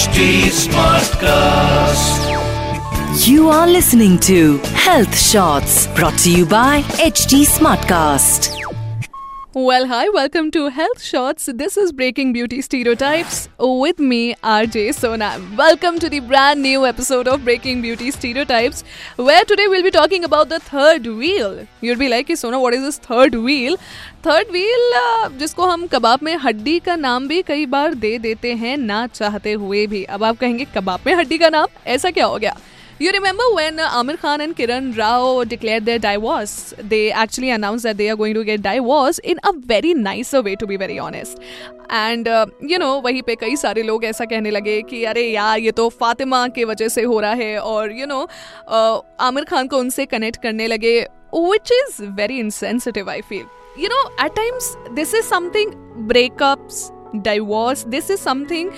HT Smartcast. You are listening to Health Shots brought to you by HD Smartcast. Well, hi, welcome to Health Shots. This is Breaking Beauty Stereotypes with me, RJ Sona. Welcome to the brand new episode of Breaking Beauty Stereotypes, where today we'll be talking about the third wheel. You'll be like, Sona, what is this third wheel? Third wheel जिसको हम कबाब में हड्डी का नाम भी कई बार दे देते हैं ना चाहते हुए भी। अब आप कहेंगे कबाब में हड्डी का नाम? ऐसा क्या हो गया? You remember when uh, Amir Khan and Kiran Rao declared their divorce? They actually announced that they are going to get divorced in a very nicer way, to be very honest. And you know वहीं पे कई सारे लोग ऐसा कहने लगे कि अरे यार ये तो फातिमा के वजह से हो रहा है। और यू नो आमिर खान को उनसे कनेक्ट करने लगे which is very insensitive I feel you know at times this is something breakups divorce this is something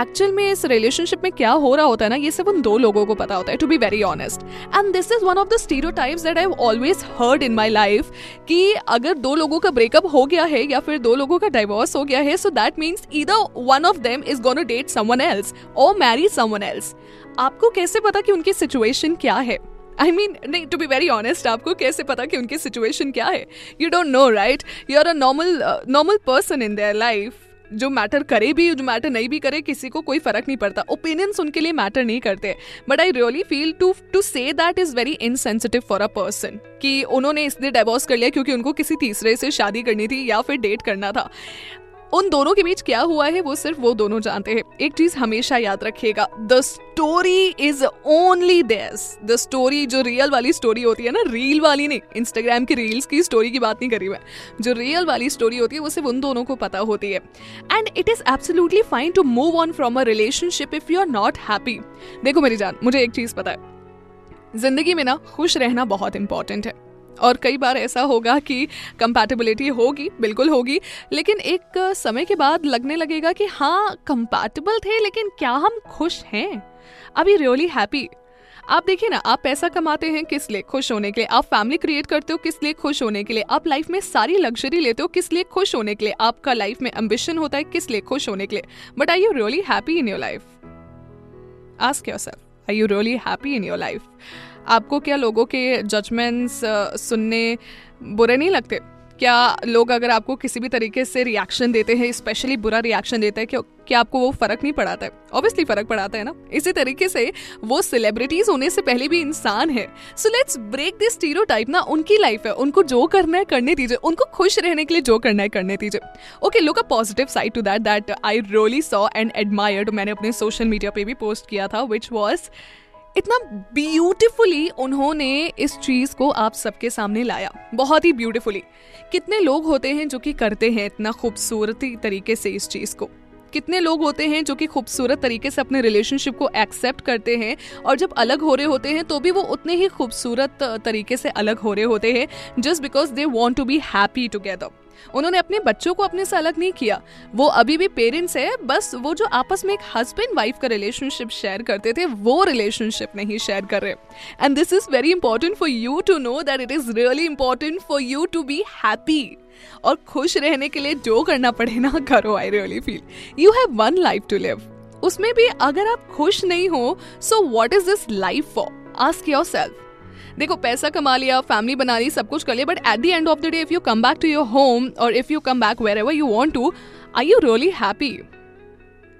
actual में इस रिलेशनशिप में क्या हो रहा होता है ना, ये सिर्फ़ उन दो लोगों को पता होता है to be very honest and this is one of the stereotypes that I always heard in my life कि अगर दो लोगों का ब्रेकअप हो गया है, या फिर दो लोगों का डाइवोर्स हो गया है so that means either one of them is gone date someone else और मैरी समवन एल्स आपको कैसे पता कि उनकी सिचुएशन क्या है? आई मीन नहीं टू बी वेरी ऑनेस्ट आपको कैसे पता कि उनकी सिचुएशन क्या है? You don't know right you are a normal normal person in their life जो मैटर करे भी, जो मैटर नहीं भी करे, किसी को कोई फ़र्क नहीं पड़ता। ओपिनियंस उनके लिए मैटर नहीं करते। But I really feel to to say that is very insensitive for a person कि उन्होंने इसलिए डाइवोर्स कर लिया क्योंकि उनको किसी तीसरे से शादी करनी थी या फिर डेट करना था। उन दोनों के बीच क्या हुआ है, वो सिर्फ़ वो दोनों जानते हैं। एक चीज़ हमेशा याद रखिएगा the story is only this the story जो रियल वाली स्टोरी होती है ना रील वाली नहीं इंस्टाग्राम की रील्स की स्टोरी की बात नहीं करी मैं। जो रियल वाली स्टोरी होती है, वो सिर्फ़ उन दोनों को पता होती है। And it is absolutely fine to move on from a relationship if you are not happy देखो मेरी जान, मुझे एक चीज़ पता है। ज़िंदगी में ना, खुश रहना बहुत इंपॉर्टेंट है। और कई बार ऐसा होगा कि कंपैटिबिलिटी होगी, बिल्कुल होगी, लेकिन एक समय के बाद लगने लगेगा कि हाँ कंपैटिबल थे, लेकिन क्या हम खुश हैं? अभी रियली हैप्पी आप देखिए ना, आप पैसा कमाते हैं किस लिए खुश होने के लिए? आप फैमिली क्रिएट करते हो किस लिए खुश होने के लिए? आप लाइफ में सारी लग्जरी लेते हो किस लिए खुश होने के लिए? आपका लाइफ में एम्बिशन होता है किस लिए खुश होने के लिए? But I you really happy in your life ask yourself I you really happy in your life आपको क्या लोगों के जजमेंट्स सुनने बुरे नहीं लगते? क्या लोग अगर आपको किसी भी तरीके से रिएक्शन देते हैं स्पेशली बुरा रिएक्शन देते हैं, क्या क्या आपको वो फ़र्क नहीं पड़ाता है? ऑब्वियसली फ़र्क पड़ाता है ना? इसी तरीके से वो सेलिब्रिटीज होने से पहले भी इंसान है। So let's break this stereotype ना उनकी लाइफ है। उनको जो करना है, करने दीजिए। उनको खुश रहने के लिए जो करना है, करने दीजिए। Okay look a positive side to that that I really saw and admired मैंने अपने सोशल मीडिया पे भी पोस्ट किया था विच वॉज़ इतना ब्यूटिफुली उन्होंने इस चीज़ को आप सबके सामने लाया। बहुत ही ब्यूटिफुली कितने लोग होते हैं जो कि करते हैं इतना खूबसूरती तरीके से इस चीज़ को? कितने लोग होते हैं जो कि खूबसूरत तरीके से अपने रिलेशनशिप को एक्सेप्ट करते हैं और जब अलग हो रहे होते हैं तो भी वो उतने ही खूबसूरत तरीके से अलग हो रहे होते हैं just because they want to be happy together उन्होंने अपने बच्चों को अपने से अलग नहीं किया। वो अभी भी पेरेंट्स है, बस वो जो आपस में एक हस्बैंड वाइफ का रिलेशनशिप शेयर करते थे, वो रिलेशनशिप नहीं शेयर कर रहे। And this is very important for you to know that it is really important for you to be happy और खुश रहने के लिए जो करना पड़े ना, करो I really feel you have one life to live उसमें भी अगर आप खुश नहीं हो so what is this life for ask yourself देखो, पैसा कमा लिया फैमिली बना ली, सब कुछ कर लिया but at the end of the day if you come back to your home और if you come back wherever you want to I you really happy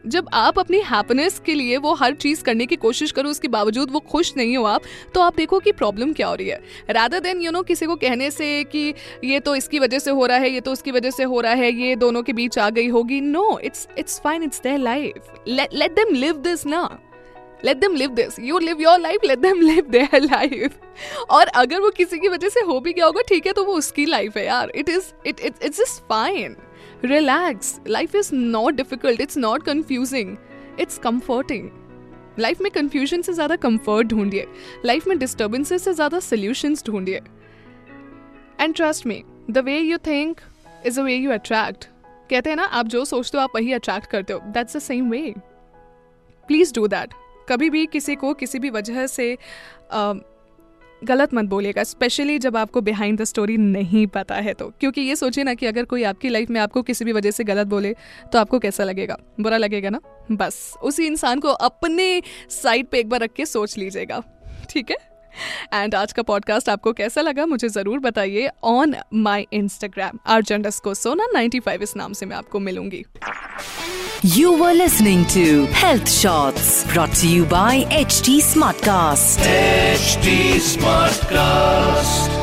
जब आप अपनी हैप्पीनेस के लिए वो हर चीज़ करने की कोशिश करो, उसके बावजूद वो खुश नहीं हो आप तो आप देखो कि प्रॉब्लम क्या हो रही है। रादर देन यू नो किसी को कहने से कि ये तो इसकी वजह से हो रहा है, ये तो उसकी वजह से हो रहा है, ये दोनों के बीच आ गई होगी no it's it's fine it's their life let them live this ना। Let them live this you live your life let them live their life और अगर वो किसी की वजह से हो भी गया होगा, ठीक है तो वो उसकी लाइफ है यार। It is it it it's just fine relax life is not difficult it's not confusing it's comforting life में कन्फ्यूज़न से ज़्यादा कंफर्ट ढूंढिए। लाइफ में डिस्टर्बेंसेस से ज़्यादा सोल्यूशंस ढूंढिए। And trust me the way you think is a way you attract कहते हैं ना, आप जो सोचते हो, आप वही अट्रैक्ट करते हो। That's the same way please do that कभी भी किसी को किसी भी वजह से गलत मत बोलेगा स्पेशली जब आपको बिहाइंड द स्टोरी नहीं पता है तो। क्योंकि ये सोचिए ना कि अगर कोई आपकी लाइफ में आपको किसी भी वजह से गलत बोले तो आपको कैसा लगेगा? बुरा लगेगा ना? बस, उसी इंसान को अपने साइड पे एक बार रख के सोच लीजिएगा। ठीक है? एंड आज का पॉडकास्ट आपको कैसा लगा मुझे ज़रूर बताइए ऑन माई इंस्टाग्राम आर्जेंडस को सोना नाइन्टी फाइव इस नाम से मैं आपको मिलूँगी। You were listening to health shorts brought you by H T smart cast H T smart cast